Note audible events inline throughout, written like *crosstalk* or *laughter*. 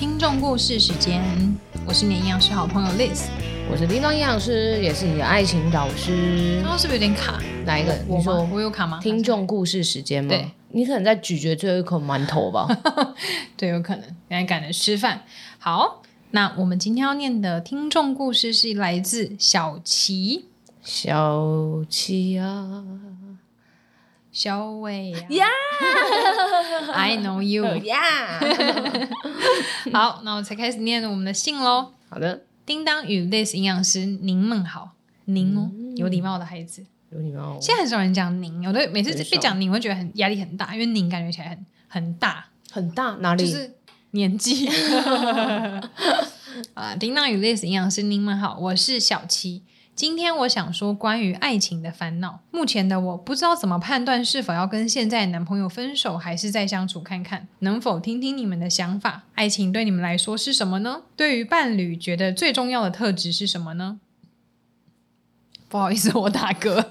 听众故事时间，我是你的营养师好朋友 Liz，我是叮当营养师，也是你的爱情导师。刚刚是不是有点卡？哪一个？你说我有卡吗？听众故事时间吗？对，你可能在咀嚼最后一口馒头吧？*laughs* 对，有可能。赶紧赶着吃饭。好，那我们今天要念的听众故事是来自小琪。小琪啊。小伟呀，*laughs* I know you 呀。*laughs* 好，那我才开始念我们的信喽。好的，叮当与 This 营养师，您们好，您哦，嗯、有礼貌的孩子，有礼貌。现在很少人讲您，我都每次被讲您，我会觉得很压力很大，因为您感觉起来很很大，很大哪里？就是年纪。*laughs* 啊，叮当与 This 营养师，您们好，我是小七。今天我想说关于爱情的烦恼。目前的我不知道怎么判断是否要跟现在男朋友分手，还是再相处看看。能否听听你们的想法？爱情对你们来说是什么呢？对于伴侣，觉得最重要的特质是什么呢？不好意思，我打嗝，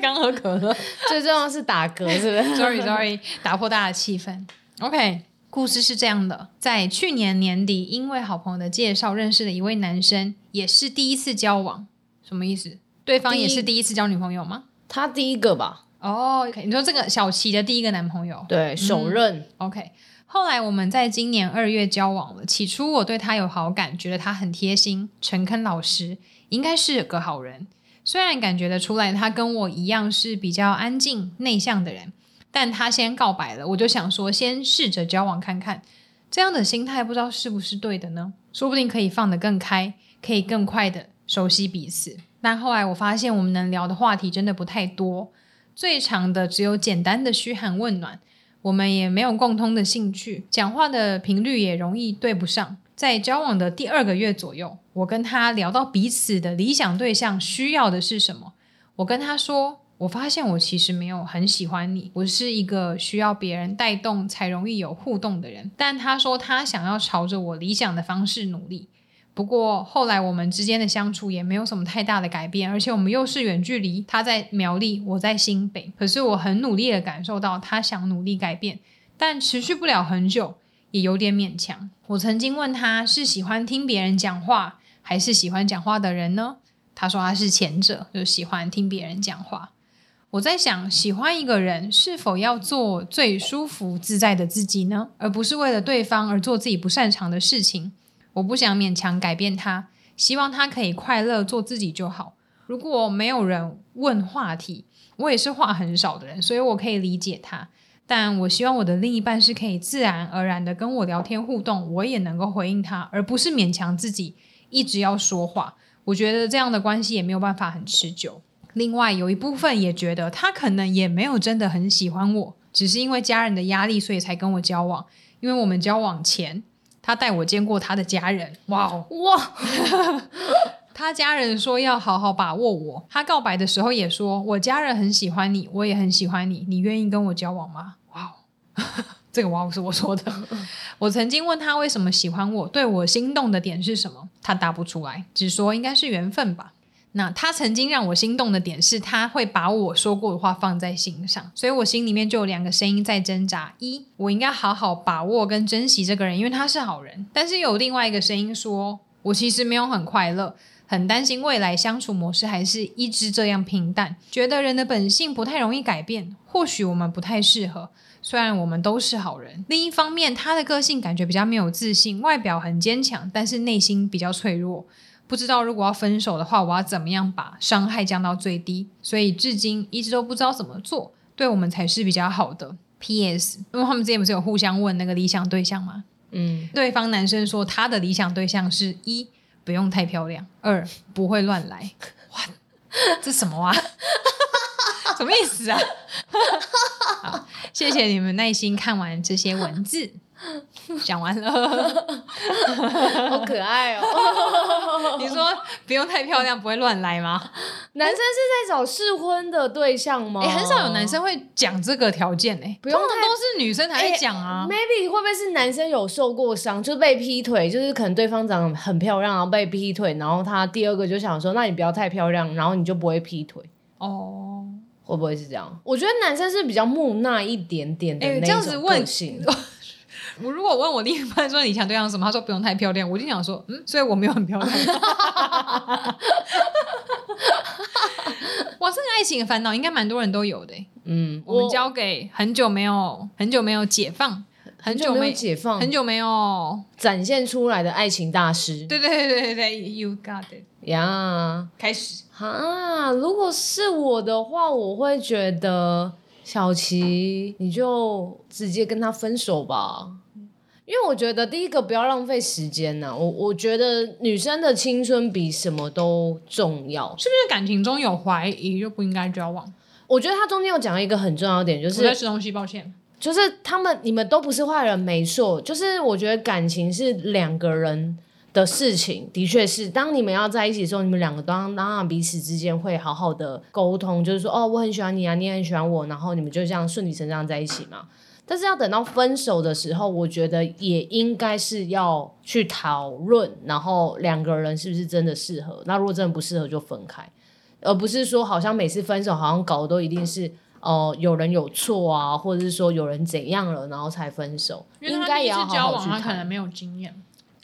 刚喝可乐。最重要的是打嗝，是不是？*laughs* Sorry Sorry，打破大家的气氛。OK，故事是这样的：在去年年底，因为好朋友的介绍，认识了一位男生，也是第一次交往。什么意思？对方也是第一次交女朋友吗？他第一个吧。哦、oh, okay，你说这个小琪的第一个男朋友，对，首任。嗯、OK，后来我们在今年二月交往了。起初我对他有好感，觉得他很贴心、诚恳、老实，应该是个好人。虽然感觉得出来他跟我一样是比较安静、内向的人，但他先告白了，我就想说先试着交往看看。这样的心态不知道是不是对的呢？说不定可以放得更开，可以更快的。熟悉彼此，但后来我发现我们能聊的话题真的不太多，最长的只有简单的嘘寒问暖，我们也没有共通的兴趣，讲话的频率也容易对不上。在交往的第二个月左右，我跟他聊到彼此的理想对象需要的是什么，我跟他说，我发现我其实没有很喜欢你，我是一个需要别人带动才容易有互动的人，但他说他想要朝着我理想的方式努力。不过后来我们之间的相处也没有什么太大的改变，而且我们又是远距离，他在苗栗，我在新北。可是我很努力的感受到他想努力改变，但持续不了很久，也有点勉强。我曾经问他是喜欢听别人讲话，还是喜欢讲话的人呢？他说他是前者，就喜欢听别人讲话。我在想，喜欢一个人是否要做最舒服自在的自己呢？而不是为了对方而做自己不擅长的事情。我不想勉强改变他，希望他可以快乐做自己就好。如果没有人问话题，我也是话很少的人，所以我可以理解他。但我希望我的另一半是可以自然而然的跟我聊天互动，我也能够回应他，而不是勉强自己一直要说话。我觉得这样的关系也没有办法很持久。另外有一部分也觉得他可能也没有真的很喜欢我，只是因为家人的压力，所以才跟我交往。因为我们交往前，他带我见过他的家人，哇哦哇！*laughs* 他家人说要好好把握我。他告白的时候也说，我家人很喜欢你，我也很喜欢你，你愿意跟我交往吗？哇哦，*laughs* 这个哇哦是我说的。*laughs* 我曾经问他为什么喜欢我，对我心动的点是什么，他答不出来，只说应该是缘分吧。那他曾经让我心动的点是，他会把我说过的话放在心上，所以我心里面就有两个声音在挣扎：一，我应该好好把握跟珍惜这个人，因为他是好人；但是有另外一个声音说，我其实没有很快乐，很担心未来相处模式还是一直这样平淡，觉得人的本性不太容易改变，或许我们不太适合。虽然我们都是好人，另一方面，他的个性感觉比较没有自信，外表很坚强，但是内心比较脆弱。不知道如果要分手的话，我要怎么样把伤害降到最低？所以至今一直都不知道怎么做，对我们才是比较好的。P.S. 因为他们之前不是有互相问那个理想对象吗？嗯，对方男生说他的理想对象是一不用太漂亮，二不会乱来。哇，这什么啊？什么意思啊？*laughs* 好，谢谢你们耐心看完这些文字。*laughs* 讲完了，*laughs* 好可爱哦！*laughs* 你说不用太漂亮，不会乱来吗？男生是在找适婚的对象吗？哎、欸，很少有男生会讲这个条件哎，不用，都是女生才会讲啊。欸、maybe 会不会是男生有受过伤，就是被劈腿，就是可能对方长得很漂亮，然后被劈腿，然后他第二个就想说，那你不要太漂亮，然后你就不会劈腿哦？会不会是这样？我觉得男生是比较木讷一点点的那种个性。欸 *laughs* 我如果问我另一半说你想对象什么，他说不用太漂亮，我就想说嗯，所以我没有很漂亮。哇，这个爱情的烦恼应该蛮多人都有的。嗯，我们交给很久没有、很久没有解放、很久没有解放、很久没有展现出来的爱情大师。对对对对对，You got it 呀，开始啊！如果是我的话，我会觉得小琪，你就直接跟他分手吧。因为我觉得第一个不要浪费时间呐，我我觉得女生的青春比什么都重要。是不是感情中有怀疑就不应该交往？我觉得他中间有讲一个很重要的点，就是我在吃东西，抱歉。就是他们你们都不是坏人，没错。就是我觉得感情是两个人的事情，的确是当你们要在一起的时候，你们两个当当然彼此之间会好好的沟通，就是说哦，我很喜欢你啊，你也很喜欢我，然后你们就这样顺理成章在一起嘛。但是要等到分手的时候，我觉得也应该是要去讨论，然后两个人是不是真的适合？那如果真的不适合，就分开，而不是说好像每次分手好像搞的都一定是哦、呃、有人有错啊，或者是说有人怎样了，然后才分手。应该也要好好去谈。他可能没有经验。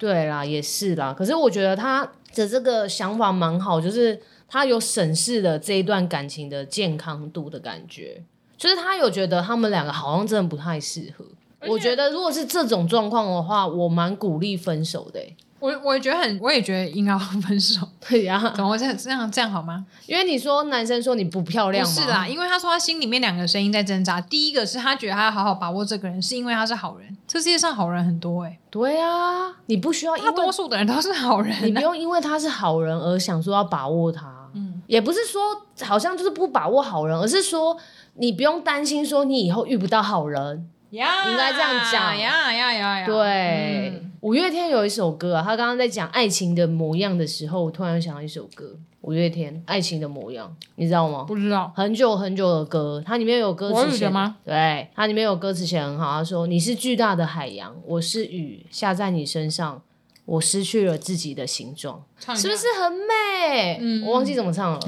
对啦，也是啦。可是我觉得他的这个想法蛮好，就是他有审视了这一段感情的健康度的感觉。就是他有觉得他们两个好像真的不太适合。我觉得如果是这种状况的话，我蛮鼓励分手的。我我也觉得很，我也觉得应该要分手。*laughs* 对呀，怎么会这样这样这样好吗？因为你说男生说你不漂亮吗？不是啦，因为他说他心里面两个声音在挣扎。第一个是他觉得他要好好把握这个人，是因为他是好人。这世界上好人很多哎。对啊，你不需要，大多数的人都是好人，你不用因为他是好人而想说要把握他。嗯，也不是说好像就是不把握好人，而是说。你不用担心说你以后遇不到好人，呀，应该这样讲，呀呀呀呀，对，嗯、五月天有一首歌啊，他刚刚在讲爱情的模样的时候，我突然想到一首歌，五月天《爱情的模样》，你知道吗？不知道，很久很久的歌，它里面有歌词写吗？对，它里面有歌词写很好，他说：“你是巨大的海洋，我是雨，下在你身上，我失去了自己的形状，是不是很美？”嗯，我忘记怎么唱了。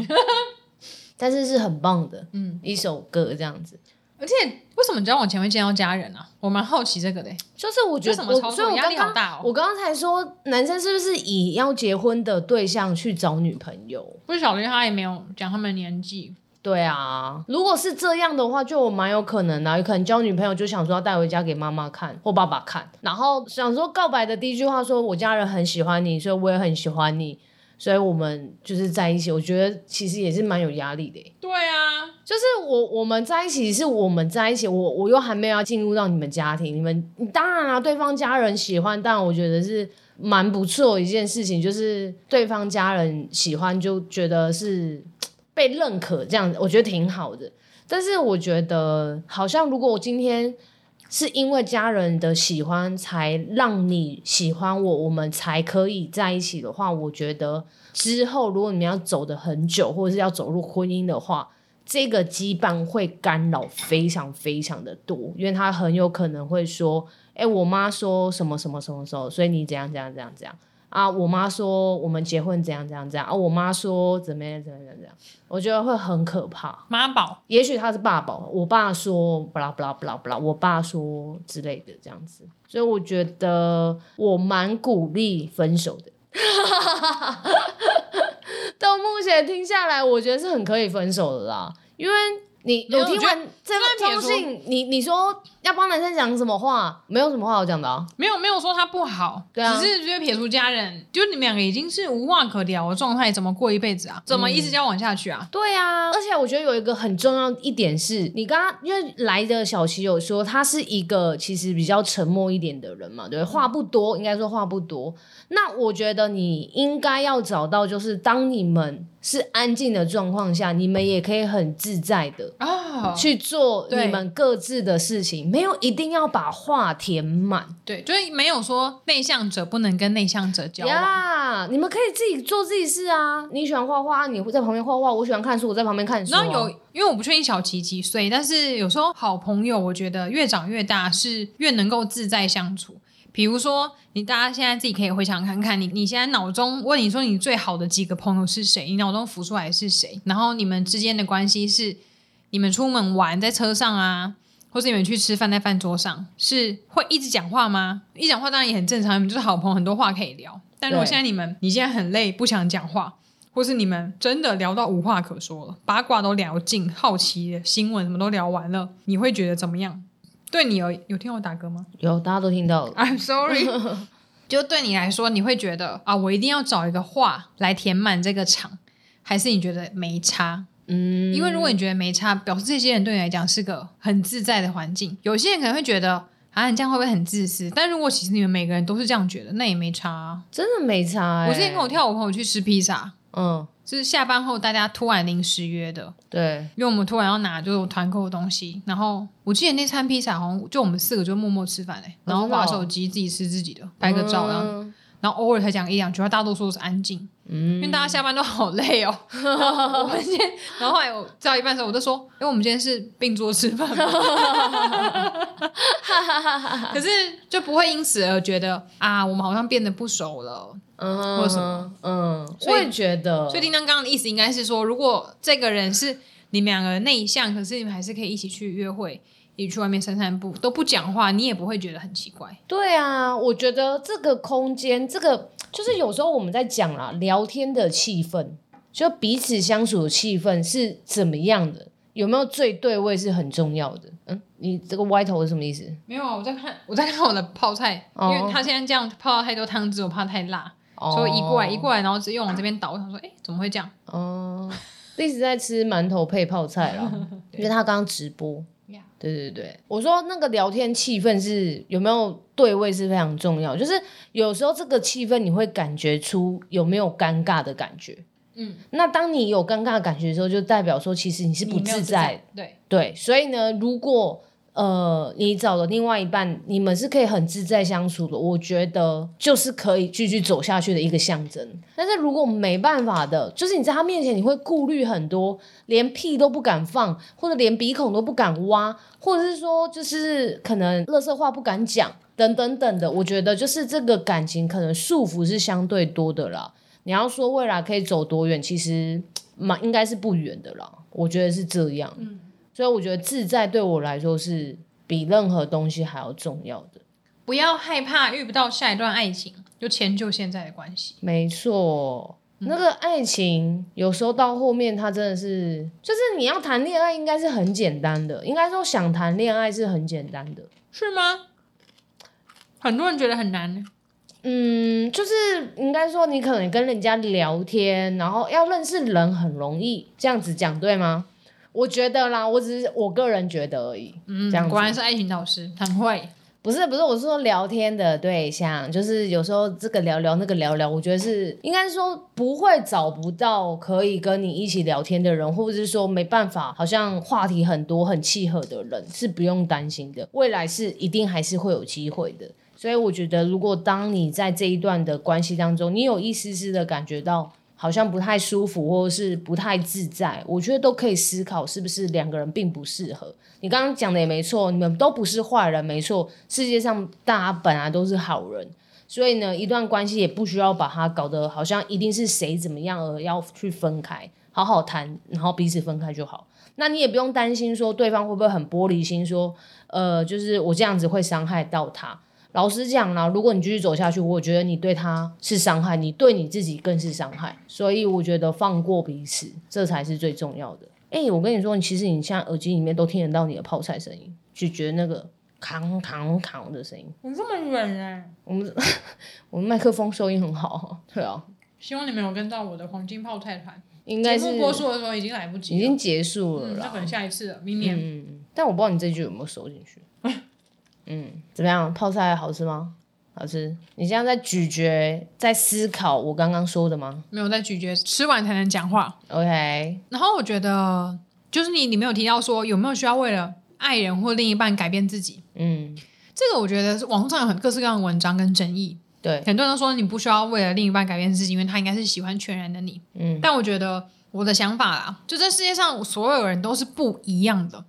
*laughs* 但是是很棒的，嗯，一首歌这样子。而且为什么交往前会见到家人啊？我蛮好奇这个的。就是我觉得什么操作压力好大哦。我刚刚才说，男生是不是以要结婚的对象去找女朋友？不是小林，他也没有讲他们的年纪。对啊，如果是这样的话，就蛮有可能的。有可能交女朋友就想说要带回家给妈妈看或爸爸看，然后想说告白的第一句话说：“我家人很喜欢你，所以我也很喜欢你。”所以我们就是在一起，我觉得其实也是蛮有压力的。对啊，就是我我们在一起是我们在一起，我我又还没有要进入到你们家庭，你们当然啊，对方家人喜欢，但我觉得是蛮不错一件事情，就是对方家人喜欢就觉得是被认可这样子，我觉得挺好的。但是我觉得好像如果我今天。是因为家人的喜欢才让你喜欢我，我们才可以在一起的话，我觉得之后如果你们要走的很久，或者是要走入婚姻的话，这个羁绊会干扰非常非常的多，因为他很有可能会说：“哎，我妈说什么什么什么时候，所以你怎样怎样怎样怎样。”啊！我妈说我们结婚怎样怎样怎样啊！我妈说怎么样怎么样怎样，我觉得会很可怕。妈宝，也许他是爸宝。我爸说不啦不啦不啦不啦，我爸说之类的这样子，所以我觉得我蛮鼓励分手的。*laughs* 到目前听下来，我觉得是很可以分手的啦，因为。你有听完这封信？你你说要帮男生讲什么话？没有什么话好讲的啊。没有没有说他不好，对啊，只是觉得撇除家人，就你们两个已经是无话可聊的状态，怎么过一辈子啊？怎么一直交往下去啊？嗯、对啊，而且我觉得有一个很重要一点是，你刚刚因为来的小琪有说他是一个其实比较沉默一点的人嘛，对，话不多，应该说话不多。那我觉得你应该要找到，就是当你们。是安静的状况下，你们也可以很自在的去做你们各自的事情，没有一定要把话填满。对，就是没有说内向者不能跟内向者交往。Yeah, 你们可以自己做自己事啊。你喜欢画画，你会在旁边画画；我喜欢看书，我在旁边看书啊。然后有，因为我不确定小琪几岁，但是有时候好朋友，我觉得越长越大是越能够自在相处。比如说，你大家现在自己可以回想看看，你你现在脑中问你说你最好的几个朋友是谁？你脑中浮出来是谁？然后你们之间的关系是，你们出门玩在车上啊，或是你们去吃饭，在饭桌上是会一直讲话吗？一讲话当然也很正常，你们就是好朋友，很多话可以聊。但如果现在你们你现在很累，不想讲话，或是你们真的聊到无话可说了，八卦都聊尽，好奇的新闻什么都聊完了，你会觉得怎么样？对你有有听我打嗝吗？有，大家都听到了。I'm sorry。*laughs* 就对你来说，你会觉得啊，我一定要找一个话来填满这个场，还是你觉得没差？嗯，因为如果你觉得没差，表示这些人对你来讲是个很自在的环境。有些人可能会觉得啊，你这样会不会很自私？但如果其实你们每个人都是这样觉得，那也没差啊，真的没差欸。我之前跟我跳舞朋友去吃披萨，嗯。就是下班后大家突然临时约的，对，因为我们突然要拿就是团购的东西，然后我记得那餐披萨好像就我们四个就默默吃饭嘞、欸，然后滑手机自己吃自己的，拍个照然后，嗯、然后偶尔才讲一两句话，大多数都是安静，嗯，因为大家下班都好累哦。*laughs* 我们今天，然后后来我到一半的时候我就说，因、欸、为我们今天是并桌吃饭 *laughs* 可是就不会因此而觉得啊，我们好像变得不熟了。嗯，或者什么，嗯，我也觉得。所以叮当刚刚的意思应该是说，如果这个人是你们两个内向，可是你们还是可以一起去约会，一起去外面散散步，都不讲话，你也不会觉得很奇怪。对啊，我觉得这个空间，这个就是有时候我们在讲啦，聊天的气氛，就彼此相处的气氛是怎么样的，有没有最对位是很重要的。嗯，你这个歪头是什么意思？没有啊，我在看，我在看我的泡菜，哦、因为他现在这样泡到太多汤汁，我怕太辣。所以移过来移过来，然后直接往这边倒。我想说，哎，怎么会这样？哦，*laughs* 一直在吃馒头配泡菜了，*laughs* 因为他刚刚直播。对对对，我说那个聊天气氛是有没有对位是非常重要，就是有时候这个气氛你会感觉出有没有尴尬的感觉。嗯，那当你有尴尬的感觉的时候，就代表说其实你是不自在。自在对对，所以呢，如果呃，你找的另外一半，你们是可以很自在相处的，我觉得就是可以继续走下去的一个象征。但是如果没办法的，就是你在他面前你会顾虑很多，连屁都不敢放，或者连鼻孔都不敢挖，或者是说就是可能乐色话不敢讲，等等等的。我觉得就是这个感情可能束缚是相对多的啦。你要说未来可以走多远，其实蛮应该是不远的啦。我觉得是这样。所以我觉得自在对我来说是比任何东西还要重要的。不要害怕遇不到下一段爱情，就迁就现在的关系。没错，那个爱情有时候到后面，它真的是，就是你要谈恋爱，应该是很简单的。应该说想谈恋爱是很简单的，是吗？很多人觉得很难。嗯，就是应该说你可能跟人家聊天，然后要认识人很容易，这样子讲对吗？我觉得啦，我只是我个人觉得而已。嗯，这样果然是爱情导师，很会。不是不是，我是说聊天的对象，就是有时候这个聊聊，那个聊聊，我觉得是应该说不会找不到可以跟你一起聊天的人，或者是说没办法，好像话题很多很契合的人，是不用担心的。未来是一定还是会有机会的。所以我觉得，如果当你在这一段的关系当中，你有一丝丝的感觉到。好像不太舒服，或者是不太自在，我觉得都可以思考是不是两个人并不适合。你刚刚讲的也没错，你们都不是坏人，没错。世界上大家本来都是好人，所以呢，一段关系也不需要把它搞得好像一定是谁怎么样而要去分开，好好谈，然后彼此分开就好。那你也不用担心说对方会不会很玻璃心，说呃，就是我这样子会伤害到他。老实讲啦，如果你继续走下去，我觉得你对他是伤害，你对你自己更是伤害。所以我觉得放过彼此，这才是最重要的。哎、欸，我跟你说，你其实你现在耳机里面都听得到你的泡菜声音，就觉得那个扛扛扛的声音。你这么远哎？我们 *laughs* 我们麦克风收音很好，对啊。希望你们有跟到我的黄金泡菜团。应该是播出的时候已经来不及，已经结束了啦。那、嗯、可能下一次了，明年。嗯，但我不知道你这句有没有收进去。*laughs* 嗯，怎么样？泡菜好吃吗？好吃。你现在在咀嚼，在思考我刚刚说的吗？没有在咀嚼，吃完才能讲话。OK。然后我觉得，就是你，你没有提到说有没有需要为了爱人或另一半改变自己。嗯，这个我觉得网络上有很各式各样的文章跟争议。对，很多人都说你不需要为了另一半改变自己，因为他应该是喜欢全然的你。嗯，但我觉得我的想法啦，就这世界上所有人都是不一样的。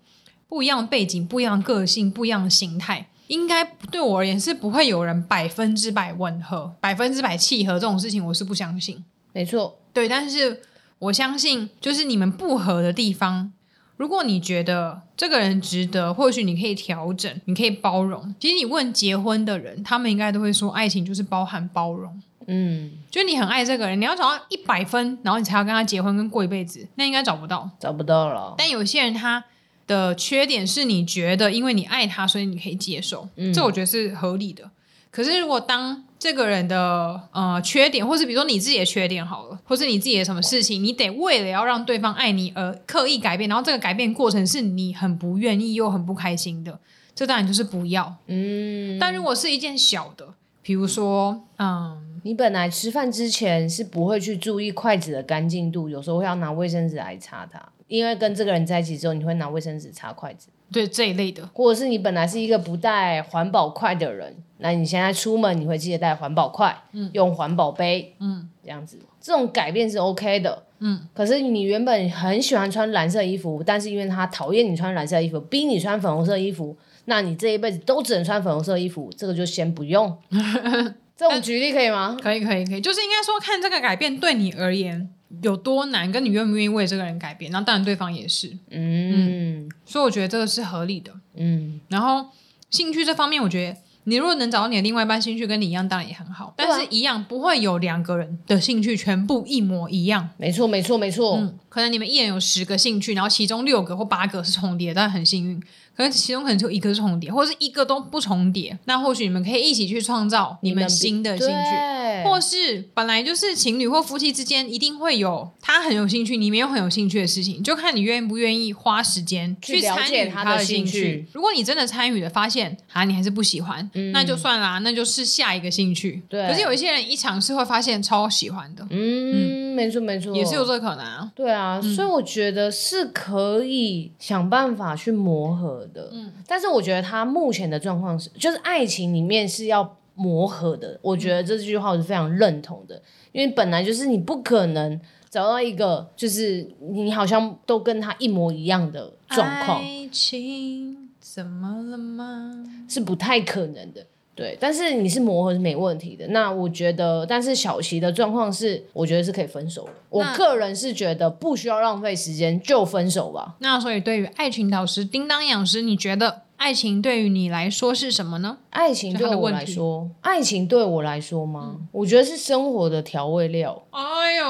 不一样的背景，不一样的个性，不一样的心态，应该对我而言是不会有人百分之百吻合、百分之百契合这种事情，我是不相信。没错，对，但是我相信，就是你们不合的地方，如果你觉得这个人值得，或许你可以调整，你可以包容。其实你问结婚的人，他们应该都会说，爱情就是包含包容。嗯，就你很爱这个人，你要找到一百分，然后你才要跟他结婚跟过一辈子，那应该找不到，找不到了。但有些人他的缺点是你觉得因为你爱他，所以你可以接受，嗯，这我觉得是合理的。可是如果当这个人的呃缺点，或是比如说你自己的缺点好了，或是你自己的什么事情，你得为了要让对方爱你而刻意改变，然后这个改变过程是你很不愿意又很不开心的，这当然就是不要。嗯，但如果是一件小的，比如说嗯。你本来吃饭之前是不会去注意筷子的干净度，有时候会要拿卫生纸来擦它，因为跟这个人在一起之后，你会拿卫生纸擦筷子，对这一类的，或者是你本来是一个不带环保筷的人，那你现在出门你会记得带环保筷，嗯，用环保杯，嗯，这样子，这种改变是 OK 的，嗯，可是你原本很喜欢穿蓝色衣服，但是因为他讨厌你穿蓝色衣服，逼你穿粉红色衣服，那你这一辈子都只能穿粉红色衣服，这个就先不用。*laughs* 这种举例可以吗？可以，可以，可以，就是应该说，看这个改变对你而言有多难，跟你愿不愿意为这个人改变，然后当然对方也是，嗯，嗯，所以我觉得这个是合理的，嗯，然后兴趣这方面，我觉得你如果能找到你的另外一半兴趣跟你一样，当然也很好，但是一样不会有两个人的兴趣全部一模一样，没错，没错，没错，嗯，可能你们一人有十个兴趣，然后其中六个或八个是重叠，但很幸运。可能其中可能就一个是重叠，或者是一个都不重叠，那或许你们可以一起去创造你们新的兴趣，或是本来就是情侣或夫妻之间一定会有他很有兴趣，你没有很有兴趣的事情，就看你愿不愿意花时间去参与他的兴趣。如果你真的参与了，发现啊你还是不喜欢，嗯、那就算啦，那就是下一个兴趣。对，可是有一些人一尝试会发现超喜欢的，嗯，嗯没错没错，也是有这个可能啊。对啊，嗯、所以我觉得是可以想办法去磨合的。嗯，但是我觉得他目前的状况是，就是爱情里面是要磨合的。我觉得这句话我是非常认同的，因为本来就是你不可能找到一个，就是你好像都跟他一模一样的状况。爱情怎么了吗？是不太可能的。对，但是你是磨合是没问题的。那我觉得，但是小琪的状况是，我觉得是可以分手的。我个人是觉得不需要浪费时间，就分手吧。那所以，对于爱情导师叮当营养师，你觉得爱情对于你来说是什么呢？爱情对我来说，爱情对我来说吗？嗯、我觉得是生活的调味料。哎呦，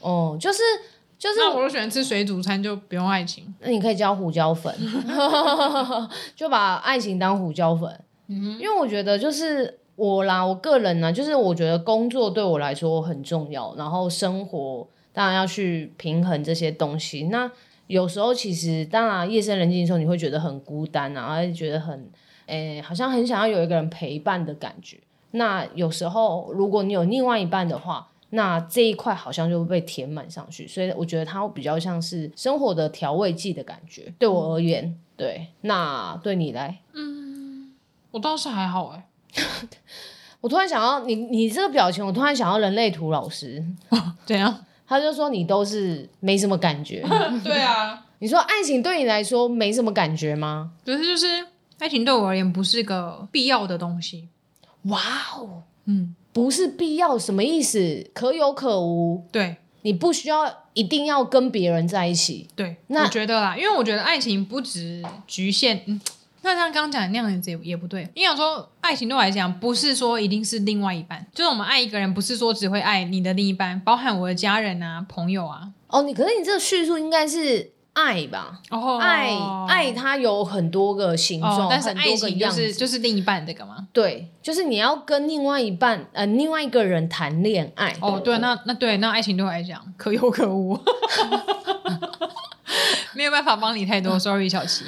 哦，就是就是，那我都喜欢吃水煮餐，就不用爱情。那你可以加胡椒粉，*laughs* 就把爱情当胡椒粉。因为我觉得就是我啦，我个人呢，就是我觉得工作对我来说很重要，然后生活当然要去平衡这些东西。那有时候其实当然夜深人静的时候，你会觉得很孤单啊，而且觉得很诶，好像很想要有一个人陪伴的感觉。那有时候如果你有另外一半的话，那这一块好像就会被填满上去。所以我觉得它会比较像是生活的调味剂的感觉，对我而言。对，那对你来，嗯。我倒是还好哎，*laughs* 我突然想到你，你这个表情，我突然想到人类图老师，*laughs* 怎样？他就说你都是没什么感觉。*laughs* 对啊，你说爱情对你来说没什么感觉吗？可是就是爱情对我而言不是个必要的东西。哇哦，嗯，不是必要什么意思？可有可无。对，你不需要一定要跟别人在一起。对，那我觉得啦，因为我觉得爱情不只局限。嗯那像刚刚讲的那样子也也不对，你想说爱情对我来讲不是说一定是另外一半，就是我们爱一个人不是说只会爱你的另一半，包含我的家人啊、朋友啊。哦，你可是你这个叙述应该是爱吧？哦，爱爱它有很多个形状，哦，但是爱情就是就是另一半这个吗？对，就是你要跟另外一半呃另外一个人谈恋爱。哦，对，那那对那爱情对我来讲可有可无，*laughs* 没有办法帮你太多，sorry 小琪。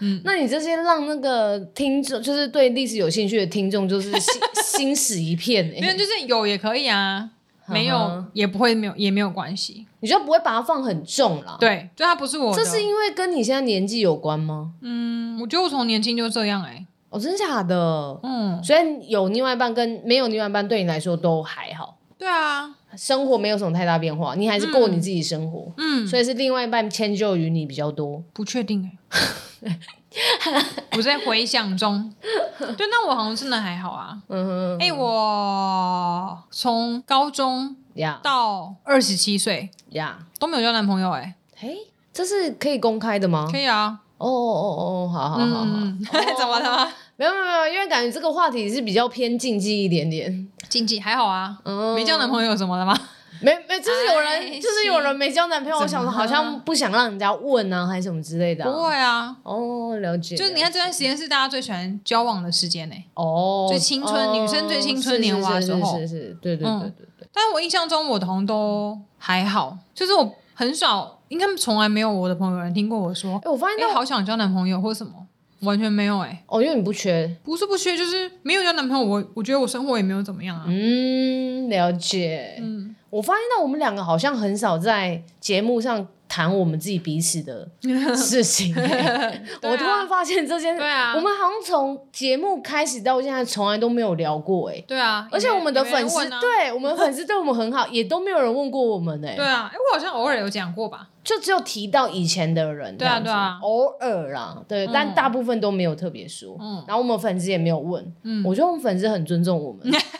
嗯，那你这些让那个听众，就是对历史有兴趣的听众，就是心 *laughs* 心死一片哎、欸。没有，就是有也可以啊，没有也不会没有也没有关系。你就不会把它放很重了？对，就它不是我。这是因为跟你现在年纪有关吗？嗯，我觉得我从年轻就这样哎、欸。哦，真的假的？嗯，所以有另外一半跟没有另外一半对你来说都还好。对啊，生活没有什么太大变化，你还是过你自己生活。嗯，所以是另外一半迁就于你比较多。不确定哎、欸。*laughs* *laughs* 我在回想中，对，那我好像真的还好啊。哎、欸，我从高中呀到二十七岁呀都没有交男朋友、欸，哎，嘿，这是可以公开的吗？可以啊。哦哦哦哦，好好好好。嗯、*laughs* 怎么了？没有没有没有，因为感觉这个话题是比较偏禁忌一点点。禁忌还好啊。嗯。没交男朋友什么的吗？*laughs* 没没，就是有人，就是有人没交男朋友，我想说好像不想让人家问啊，还是什么之类的。不会啊。哦，了解。就是你看这段时间是大家最喜欢交往的时间呢。哦。最青春，女生最青春年华的时候。是是，对对对对对。但是我印象中，我同都还好，就是我很少。应该从来没有我的朋友人听过我说，哎、欸，我发现，哎，好想交男朋友或什么，完全没有、欸，哎，哦，因为你不缺，不是不缺，就是没有交男朋友，我我觉得我生活也没有怎么样啊，嗯，了解，嗯，我发现到我们两个好像很少在节目上。谈我们自己彼此的 *laughs* 事情，我突然发现这件事，对啊，我们好像从节目开始到现在从来都没有聊过，哎，对啊，而且我们的粉丝，对我们粉丝对我们很好，*laughs* 也都没有人问过我们，哎，对啊，哎，我好像偶尔有讲过吧，就只有提到以前的人，对啊，对啊，偶尔啦，对，但大部分都没有特别说，嗯，然后我们粉丝也没有问，嗯，我觉得我们粉丝很尊重我们。*laughs*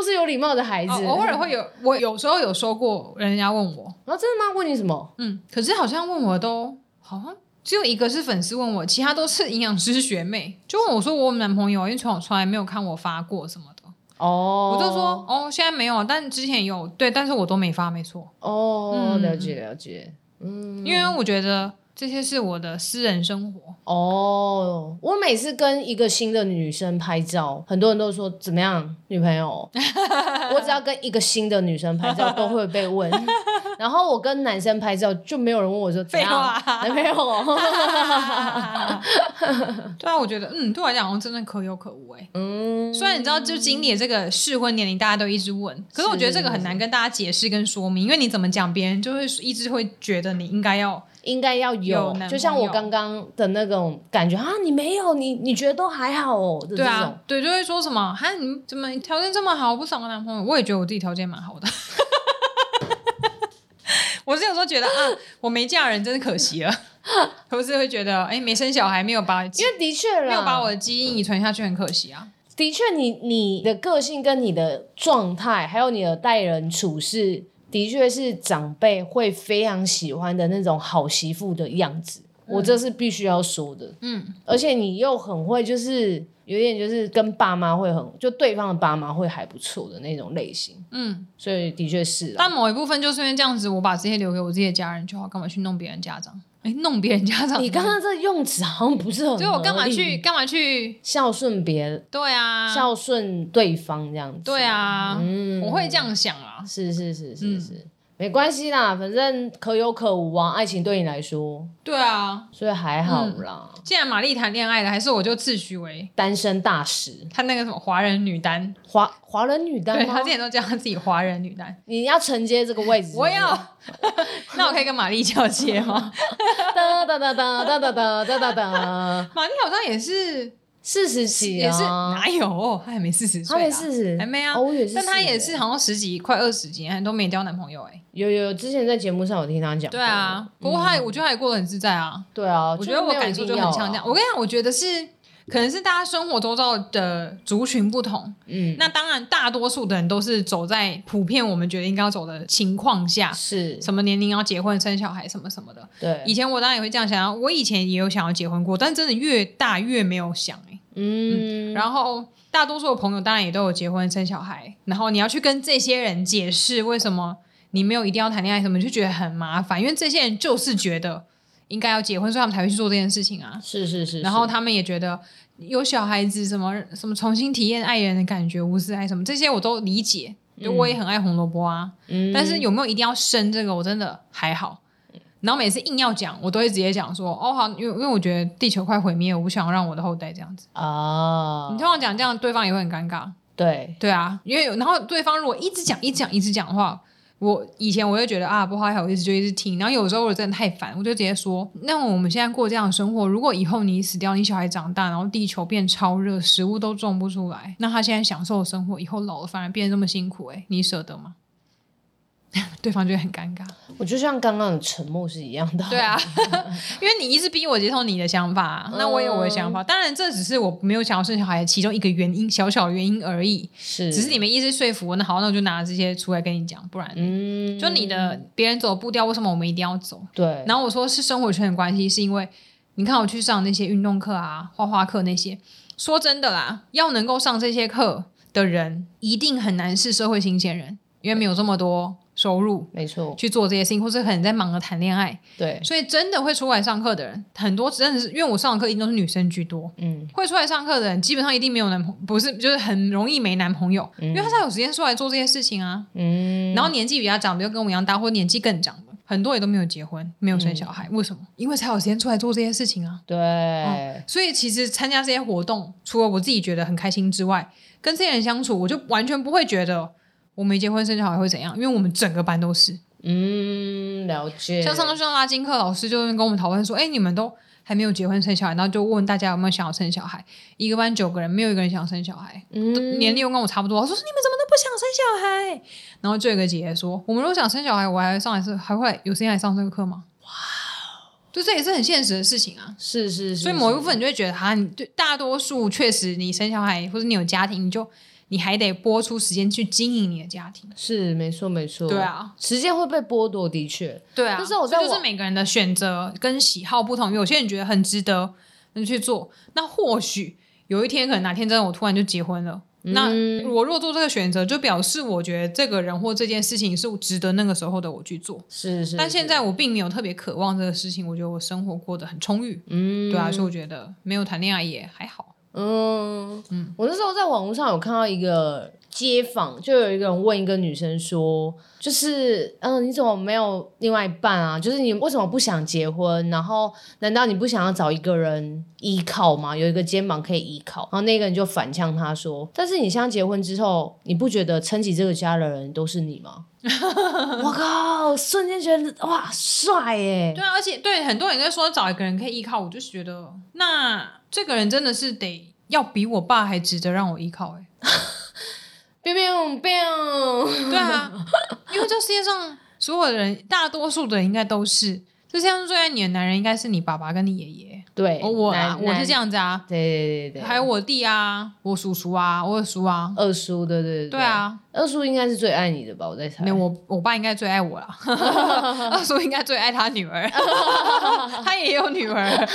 都是有礼貌的孩子，偶尔会有。我有时候有说过，人家问我，啊，真的吗？问你什么？嗯，可是好像问我都好像只有一个是粉丝问我，其他都是营养师学妹，就问我说我有男朋友，因为从从来没有看我发过什么的。哦，我就说哦，现在没有，但之前有，对，但是我都没发，没错。哦，了解了解，嗯，因为我觉得。这些是我的私人生活哦。Oh, 我每次跟一个新的女生拍照，很多人都说怎么样，女朋友？*laughs* 我只要跟一个新的女生拍照，都会被问。*laughs* 然后我跟男生拍照，就没有人问我说怎样，男朋友？*laughs* 对啊，我觉得嗯，对我来讲好像真的可有可无哎。嗯，虽然你知道，就经历这个适婚年龄，大家都一直问，可是我觉得这个很难跟大家解释跟说明，因为你怎么讲，别人就会一直会觉得你应该要。应该要有，有就像我刚刚的那种感觉啊，你没有，你你觉得都还好哦。对啊，对，就会说什么，哈，你怎么条件这么好，不找个男朋友？我也觉得我自己条件蛮好的。*laughs* 我是有时候觉得啊，我没嫁人真的可惜了。*laughs* 我是会觉得，哎，没生小孩，没有把，因为的确没有把我的基因遗传下去，很可惜啊。的确，你你的个性跟你的状态，还有你的待人处事。的确是长辈会非常喜欢的那种好媳妇的样子，嗯、我这是必须要说的。嗯，而且你又很会，就是有点就是跟爸妈会很，就对方的爸妈会还不错的那种类型。嗯，所以的确是。但某一部分就是因为这样子，我把这些留给我自己的家人就好，干嘛去弄别人家长？哎，弄别人家长？你刚刚这用词好像不是很……所以我干嘛去干嘛去孝顺别人？对啊，孝顺对方这样子。对啊，嗯，我会这样想啊。是是是是是，嗯、没关系啦，反正可有可无啊。爱情对你来说，对啊，所以还好啦。既然玛丽谈恋爱了，还是我就自诩为单身大使。她那个什么华人女单，华华人女单，对她之前都叫她自己华人女单。你要承接这个位置是不是？我要。*laughs* 那我可以跟玛丽交接吗？*laughs* 哒哒哒哒哒哒哒哒哒哒。玛丽好像也是四十几，也是哪有？他还没四十岁，她没四十，还没啊。但他也是好像十几，快二十几，还都没交男朋友哎。有有，之前在节目上有听他讲。对啊，不过她，我觉得他也过得很自在啊。对啊，我觉得我感受就很像这样。我跟你讲，我觉得是。可能是大家生活周遭的族群不同，嗯，那当然大多数的人都是走在普遍我们觉得应该要走的情况下，是什么年龄要结婚生小孩什么什么的。对，以前我当然也会这样想，我以前也有想要结婚过，但真的越大越没有想哎、欸，嗯，嗯，然后大多数的朋友当然也都有结婚生小孩，然后你要去跟这些人解释为什么你没有一定要谈恋爱什么，就觉得很麻烦，因为这些人就是觉得。应该要结婚，所以他们才会去做这件事情啊。是是是，是。然后他们也觉得有小孩子，什么什么重新体验爱人的感觉，无私爱什么这些我都理解。就我也很爱红萝卜啊。嗯。但是有没有一定要生这个，我真的还好。然后每次硬要讲，我都会直接讲说：“哦好，因为因为我觉得地球快毁灭，我不想让我的后代这样子。”哦。你通常讲这样，对方也会很尴尬。对。对啊，因为然后对方如果一直讲、一直讲、一直讲的话。我以前我就觉得啊，不好好意思就一直听，然后有时候我真的太烦，我就直接说，那我们现在过这样的生活，如果以后你死掉，你小孩长大，然后地球变超热，食物都种不出来，那他现在享受的生活，以后老了反而变得这么辛苦，诶，你舍得吗？*laughs* 对方就会很尴尬。我就像刚刚的沉默是一样的。对啊，*laughs* 因为你一直逼我接受你的想法，嗯、那我也有我的想法。当然，这只是我没有想要生小孩的其中一个原因，小小原因而已。是，只是你们一直说服我，那好，那我就拿这些出来跟你讲，不然，嗯，就你的别人走的步调，为什么我们一定要走？对。然后我说是生活圈的关系，是因为你看我去上那些运动课啊、画画课那些，说真的啦，要能够上这些课的人，一定很难是社会新鲜人，因为没有这么多。收入没错，去做这些事情，或是可能在忙着谈恋爱，对，所以真的会出来上课的人很多，真的是因为我上的课一定都是女生居多，嗯，会出来上课的人基本上一定没有男朋友，不是就是很容易没男朋友，嗯、因为他才有时间出来做这些事情啊，嗯，然后年纪比较长的又跟我一样大，或年纪更长的，很多也都没有结婚，没有生小孩，嗯、为什么？因为才有时间出来做这些事情啊，对、嗯，所以其实参加这些活动，除了我自己觉得很开心之外，跟这些人相处，我就完全不会觉得我没结婚生小孩会怎样，因为我们整个班都是。嗯，了解。像上次上拉筋课，老师就跟我们讨论说：“哎，你们都还没有结婚生小孩，然后就问大家有没有想要生小孩。一个班九个人，没有一个人想生小孩，嗯、年龄又跟我差不多。我说你们怎么都不想生小孩？然后就有一个姐姐说：我们如果想生小孩，我还上来是还会有时间来上这个课吗？哇，就这也是很现实的事情啊。是是是，是，所以某一部分你就会觉得，哈，你对大多数确实你生小孩或者你有家庭，你就。你还得拨出时间去经营你的家庭，是没错没错。对啊，时间会被剥夺，的确。对啊，就是我这就是每个人的选择跟喜好不同，有些人觉得很值得能去做，那或许有一天可能哪天真的我突然就结婚了，嗯、那我若做这个选择，就表示我觉得这个人或这件事情是值得那个时候的我去做。是是，是。但现在我并没有特别渴望这个事情，我觉得我生活过得很充裕。嗯，对啊，所以我觉得没有谈恋爱也还好。嗯嗯，我那时候在网络上有看到一个街访，就有一个人问一个女生说，就是嗯、你怎么没有另外一半啊？就是你为什么不想结婚？然后难道你不想要找一个人依靠吗？有一个肩膀可以依靠？然后那个人就反呛他说，但是你现在结婚之后，你不觉得撑起这个家的人都是你吗？*laughs* 我靠！瞬间觉得哇，帅耶！对啊，而且对很多人在说找一个人可以依靠，我就觉得那。这个人真的是得要比我爸还值得让我依靠哎，biu biu biu，对啊，因为这世界上所有的人，大多数的人应该都是，这世界上最爱你的男人应该是你爸爸跟你爷爷。对，我啊，我是这样子啊，对对对对，还有我弟啊，我叔叔啊，我二叔啊，二叔，对对对，对啊，二叔应该是最爱你的吧？我在猜，没有，我我爸应该最爱我啦，*laughs* 二叔应该最爱他女儿，*laughs* 他也有女儿，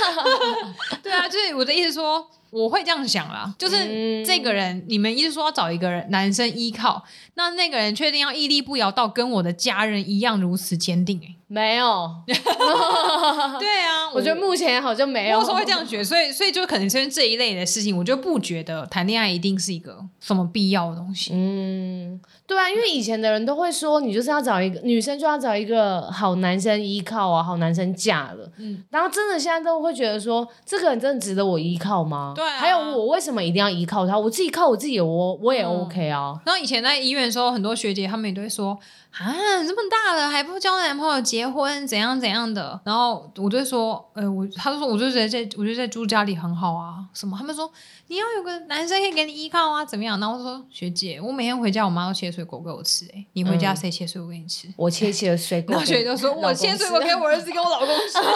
对啊，就是我的意思说。我会这样想啦，就是这个人，嗯、你们一直说要找一个人男生依靠，那那个人确定要屹立不摇到跟我的家人一样如此坚定？哎，没有。*laughs* 对啊，*laughs* 我觉得目前好像没有。我是会这样觉得，所以所以就可能是这一类的事情，我就不觉得谈恋爱一定是一个什么必要的东西。嗯，对啊，因为以前的人都会说，你就是要找一个女生，就要找一个好男生依靠啊，好男生嫁了。嗯，然后真的现在都会觉得说，这个人真的值得我依靠吗？对啊，还有我为什么一定要依靠他？我自己靠我自己，我我也 OK 啊。嗯。然后以前在医院的时候，很多学姐她们也都会说啊，这么大了还不交男朋友结婚，怎样怎样的。然后我就会说，呃，我他就说，我就觉得在，我觉得在住家里很好啊。什么？他们说你要有个男生可以给你依靠啊，怎么样？然后我说学姐，我每天回家，我妈都切水果给我吃。哎，你回家谁切水果给你吃？我切切了水果。然后学姐就说，我切水果给我儿子跟我老公吃。*laughs*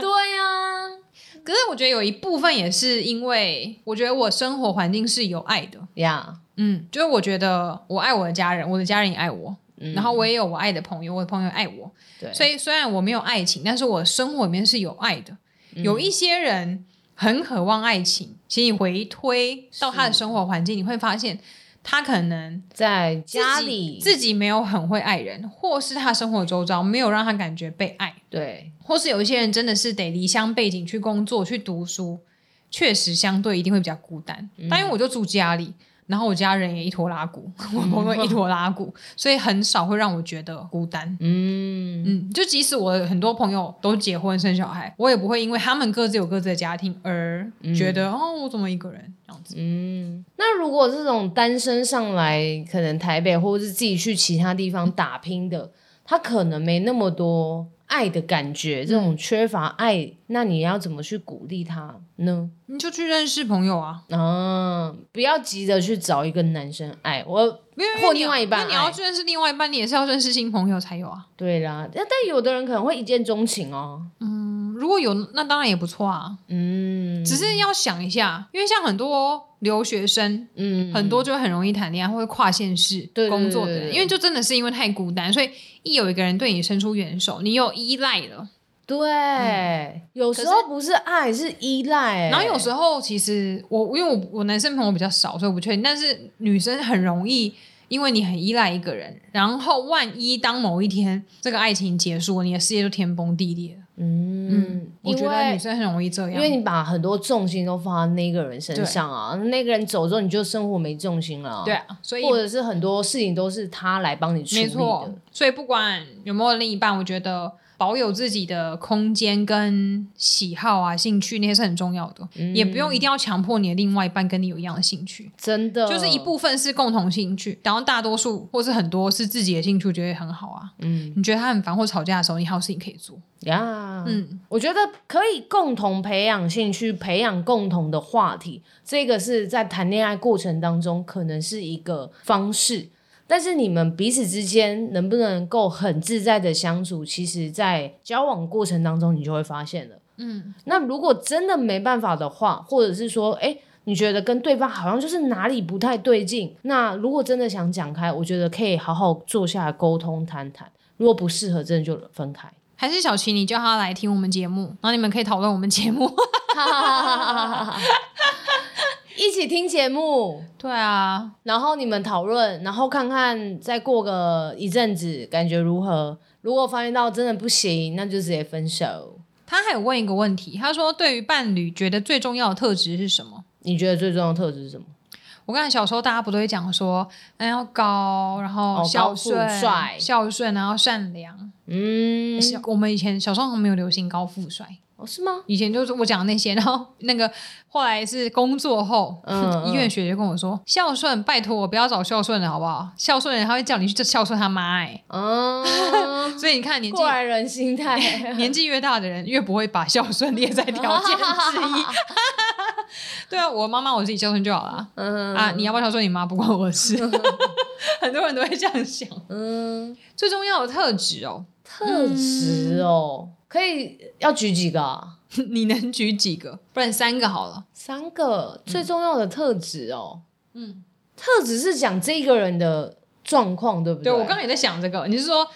对呀、啊。可是我觉得有一部分也是因为，我觉得我生活环境是有爱的呀，Yeah. 嗯，就是我觉得我爱我的家人，我的家人也爱我，嗯、然后我也有我爱的朋友，我的朋友爱我，对，所以虽然我没有爱情，但是我生活里面是有爱的。嗯、有一些人很渴望爱情，其实你回推到他的生活环境，你会发现。他可能在家里自己没有很会爱人，或是他生活周遭没有让他感觉被爱，对，或是有一些人真的是得离乡背景去工作去读书，确实相对一定会比较孤单。嗯、但因为我就住家里。然后我家人也一拖拉库，我朋友一拖拉库，嗯、所以很少会让我觉得孤单。嗯嗯，就即使我很多朋友都结婚生小孩，我也不会因为他们各自有各自的家庭而觉得、嗯、哦，我怎么一个人这样子。嗯，那如果这种单身上来，可能台北或者是自己去其他地方打拼的，他可能没那么多。爱的感觉，这种缺乏爱，嗯、那你要怎么去鼓励他呢？你就去认识朋友啊，啊，不要急着去找一个男生爱我，或另外一半你要去认识另外一半，你也是要认识新朋友才有啊。对啦，但有的人可能会一见钟情哦。嗯，如果有，那当然也不错啊。嗯，只是要想一下，因为像很多留学生，嗯，很多就很容易谈恋爱或者跨县市工作的人，对对对对，因为就真的是因为太孤单，所以一有一个人对你伸出援手，你有依赖了。对，嗯、有时候不是爱，是，依赖。然后有时候其实我，因为我我男生朋友比较少，所以我不确定。但是女生很容易，因为你很依赖一个人，然后万一当某一天这个爱情结束，你的世界就天崩地裂。嗯，嗯，我觉得女生很容易这样，因为你把很多重心都放在那个人身上啊，那个人走之后，你就生活没重心了。对啊，所以或者是很多事情都是他来帮你处理的。没错，所以不管有没有另一半，我觉得。保有自己的空间跟喜好啊、兴趣那些是很重要的，嗯、也不用一定要强迫你的另外一半跟你有一样的兴趣。真的，就是一部分是共同兴趣，然后大多数或是很多是自己的兴趣，我觉得很好啊。嗯，你觉得他很烦或吵架的时候，你还有事情可以做呀。嗯，我觉得可以共同培养兴趣，培养共同的话题，这个是在谈恋爱过程当中可能是一个方式。但是你们彼此之间能不能够很自在的相处，其实，在交往过程当中，你就会发现了。嗯，那如果真的没办法的话，或者是说，哎，你觉得跟对方好像就是哪里不太对劲，那如果真的想讲开，我觉得可以好好坐下来沟通谈谈。如果不适合，真的就分开。还是小琪，你叫他来听我们节目，然后你们可以讨论我们节目。一起听节目，对啊，然后你们讨论，然后看看再过个一阵子感觉如何。如果发现到真的不行，那就直接分手。他还有问一个问题，他说：“对于伴侣，觉得最重要的特质是什么？”你觉得最重要的特质是什么？我看小时候大家不都会讲说，嗯，要高，然后孝顺、哦、帅孝顺，然后善良。嗯，我们以前小时候没有流行高富帅。哦、是吗？以前就是我讲的那些，然后那个后来是工作后，嗯、医院学姐跟我说，孝顺，拜托我不要找孝顺的好不好？孝顺的人他会叫你去孝顺他妈哎。嗯，*laughs* 所以你看年纪，*laughs* 过来人心态，年纪越大的人越不会把孝顺列在条件之一。*laughs* 对啊，我妈妈我自己孝顺就好了。嗯啊，你要不要孝顺你妈不关我的事。很多人都会这样想。嗯，最重要的特质哦，特质哦。嗯可以要举几个啊？*laughs* 你能举几个？不然三个好了。三个最重要的特质哦。嗯，特质是讲这个人的状况，对不对？对，我刚刚也在想这个。你是说，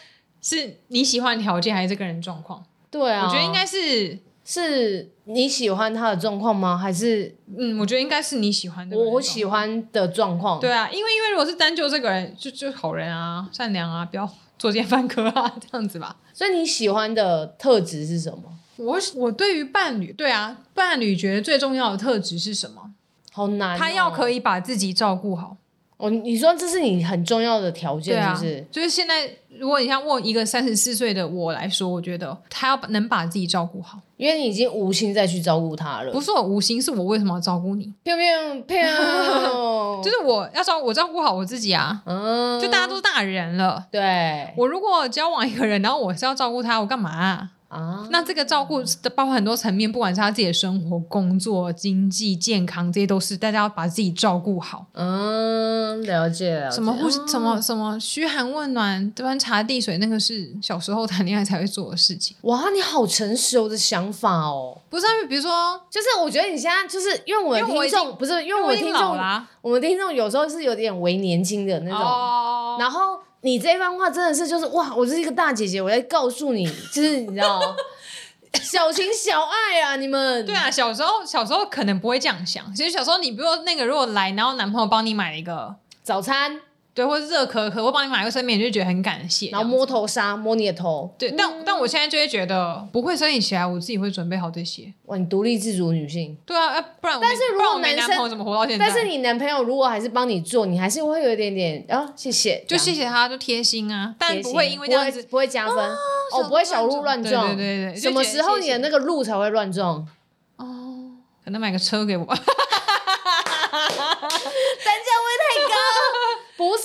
是你喜欢条件，还是这个人状况？对啊，我觉得应该是是你喜欢他的状况吗？还是嗯，我觉得应该是你喜欢的。我我喜欢的状况。对啊，因为因为如果是单就这个人，就就好人啊，善良啊，不要作奸犯科啊，这样子吧。所以你喜欢的特质是什么？我我对于伴侣，对啊，伴侣觉得最重要的特质是什么？好难哦。他要可以把自己照顾好。哦，你说这是你很重要的条件，是不是？啊，就是现在，如果你像问一个三十四岁的我来说，我觉得他要能把自己照顾好，因为你已经无心再去照顾他了。不是我无心，是我为什么要照顾你？飘飘飘，*laughs* 就是我要照我照顾好我自己啊。嗯，就大家都是大人了，对。我如果交往一个人，然后我是要照顾他，我干嘛啊？啊，那这个照顾的包括很多层面，不管是他自己的生活、工作、经济、健康，这些都是大家要把自己照顾好。嗯，了解了。什么呼什么什么嘘寒问暖、端茶递水，那个是小时候谈恋爱才会做的事情。哇，你好成熟的想法哦。不是，比如说，就是我觉得你现在就是因为我的听众不是因为我的听众，我们听众有时候是有点为年轻的那种，哦、然后。你这番话真的是就是哇！我是一个大姐姐，我在告诉你，*laughs* 就是你知道，小情小爱啊，你们对啊，小时候小时候可能不会这样想。其实小时候，你比如说那个如果来，然后男朋友帮你买了一个早餐。对，或者热可可，我帮你买个生命，就觉得很感谢。然后摸头杀，摸你的头。对，但但我现在就会觉得，不会生理起来，我自己会准备好这些。哇，你独立自主女性。对啊，不然。但是如果男生男朋友怎么活到现在？但是你男朋友如果还是帮你做，你还是会有一点点啊，谢谢，就谢谢他，就贴心啊。但不会因为这样子不会加分哦，不会小鹿乱撞。对对对。什么时候你的那个鹿才会乱撞？哦，可能买个车给我。单价会太高。不是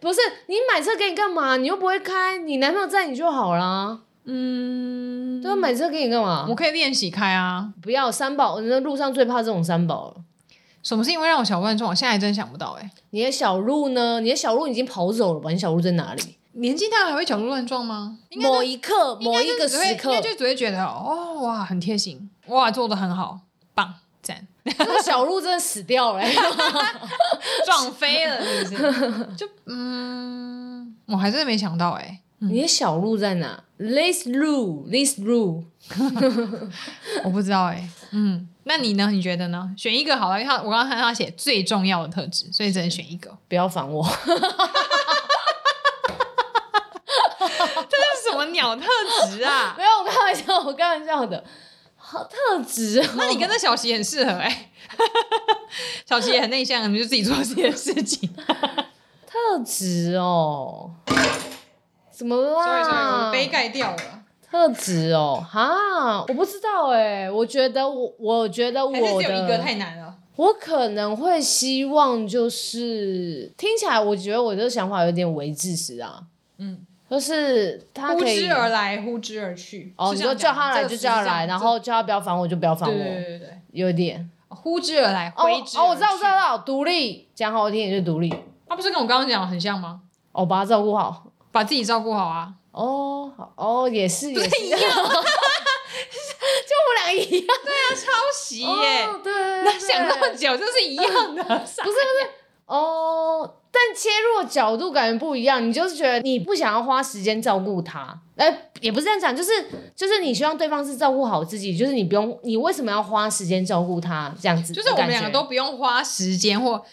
不是，你买车给你干嘛？你又不会开，你男朋友载你就好了。嗯，对啊，买车给你干嘛？我可以练习开啊。不要三宝，那路上最怕这种三宝了。什么是因为让我小鹿乱撞？我现在还真想不到哎、欸。你的小鹿呢？你的小鹿已经跑走了吧？你小鹿在哪里？年纪大还会小鹿乱撞吗？某一刻，某一个时刻，就只会觉得哦哇，很贴心，哇，做的很好，棒，赞。*laughs* 这个小鹿真的死掉了、欸，*laughs* 撞飞了是不是？*laughs* 就嗯，我还真的没想到哎、欸。你的小鹿在哪？This Lu，This Lu，我不知道哎、欸。嗯，那你呢？你觉得呢？选一个好了，因为他我刚刚看到他写最重要的特质，所以只能选一个。不要烦我。这是什么鸟特质啊？没有，我开玩笑，我开玩笑的。好特质、哦，那你跟那小琪很适合哎、欸。*laughs* 小琪也很内向，你就自己做自己的事情。特质哦。怎么啦？杯盖掉了。特质哦，哈，我不知道哎。我觉得我，我觉得我的还是只有一个太难了。我可能会希望就是听起来，我觉得我这个想法有点为自私啊。嗯，就是他可以呼之而来，呼之而去。哦，你就叫他来就叫他来，然后叫他不要烦我就不要烦我。对对对对，有点呼之而来，挥之而去。哦，我知道，我知道，独立讲好听点就独立。他不是跟我刚刚讲的很像吗？哦，把他照顾好。把自己照顾好啊！哦，哦，也是，也是一样，*laughs* 就我们俩一样。对啊，抄袭耶！哦、对，那想那么久就是一样的，不是不是哦。但切入的角度感觉不一样，你就是觉得你不想要花时间照顾他，哎，也不是这样讲，就是就是你希望对方是照顾好自己，就是你不用，你为什么要花时间照顾他这样子？就是我们两个都不用花时间或。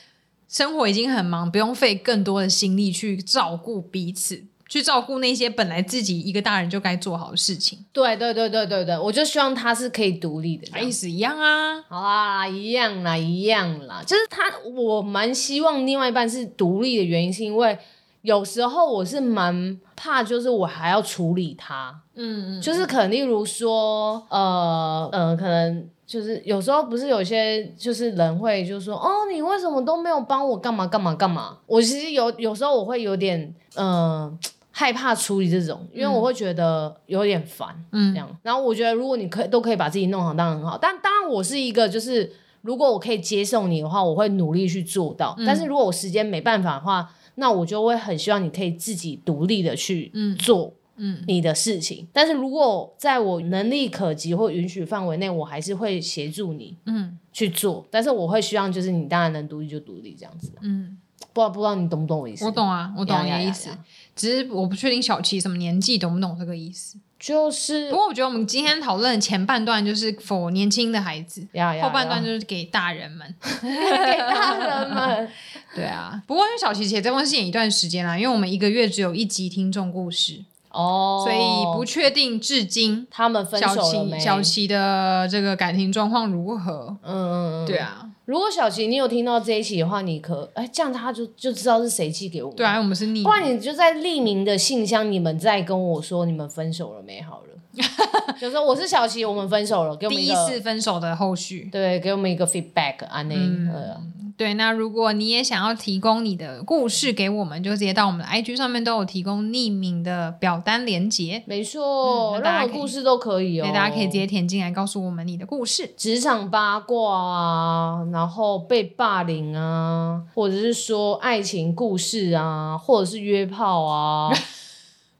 生活已经很忙，不用费更多的心力去照顾彼此，去照顾那些本来自己一个大人就该做好的事情。对对对对对对，我就希望他是可以独立的，意思一样啊。好啊，一样啦，一样啦。就是他，我蛮希望另外一半是独立的原因，是因为有时候我是蛮怕，就是我还要处理他。嗯嗯，就是可能例如说，呃呃，可能。就是有时候不是有些就是人会就说哦，你为什么都没有帮我干嘛干嘛干嘛？我其实有有时候我会有点嗯、呃、害怕处理这种，因为我会觉得有点烦，嗯，这样。然后我觉得如果你可以都可以把自己弄好，当然很好。但当然我是一个就是如果我可以接受你的话，我会努力去做到。嗯、但是如果我时间没办法的话，那我就会很希望你可以自己独立的去做。嗯嗯，你的事情，但是如果在我能力可及或允许范围内，我还是会协助你，嗯，去做。但是我会希望就是你当然能独立就独立这样子，嗯，不知道不知道你懂不懂我意思？我懂啊，我懂你的意思，只是我不确定小琪什么年纪懂不懂这个意思。就是，不过我觉得我们今天讨论的前半段就是 for 年轻的孩子，后半段就是给大人们，*laughs* 给大人们。对啊，不过因为小琪其实这封信也一段时间啦，因为我们一个月只有一集听众故事。哦，所以不确定至今他们分手了没？小琪的这个感情状况如何？嗯嗯嗯，对啊。如果小琪你有听到这一期的话，你可哎这样他就就知道是谁寄给我们。对啊，我们是匿名。不然你就在匿名的信箱，你们再跟我说你们分手了没？好了，*laughs* 就说我是小琪，我们分手了，给我们一第一次分手的后续。对，给我们一个 feedback 啊，那呃。对，那如果你也想要提供你的故事给我们，就直接到我们的 IG 上面都有提供匿名的表单连接。没错，嗯、任何故事都可以哦。对，大家可以直接填进来告诉我们你的故事，职场八卦啊，然后被霸凌啊，或者是说爱情故事啊，或者是约炮啊。*laughs*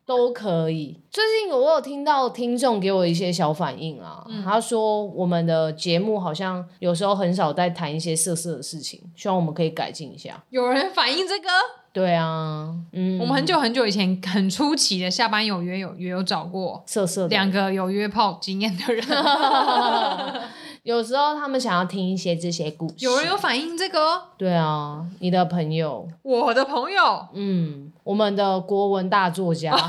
都可以。最近我有听到听众给我一些小反应啊，嗯、他说我们的节目好像有时候很少在谈一些色色的事情，希望我们可以改进一下。有人反映这个？对啊，嗯，我们很久很久以前很初期的下班有约有约有找过色色的两个有约炮经验的人。*laughs* 有时候他们想要听一些这些故事，有人有反映这个？对啊，你的朋友，我的朋友，嗯，我们的国文大作家，*laughs*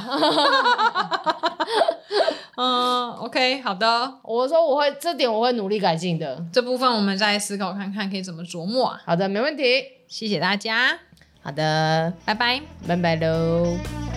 嗯，OK，好的，我说我会这点我会努力改进的，这部分我们再思考看看可以怎么琢磨。好的，没问题，谢谢大家，好的，拜拜，拜拜喽。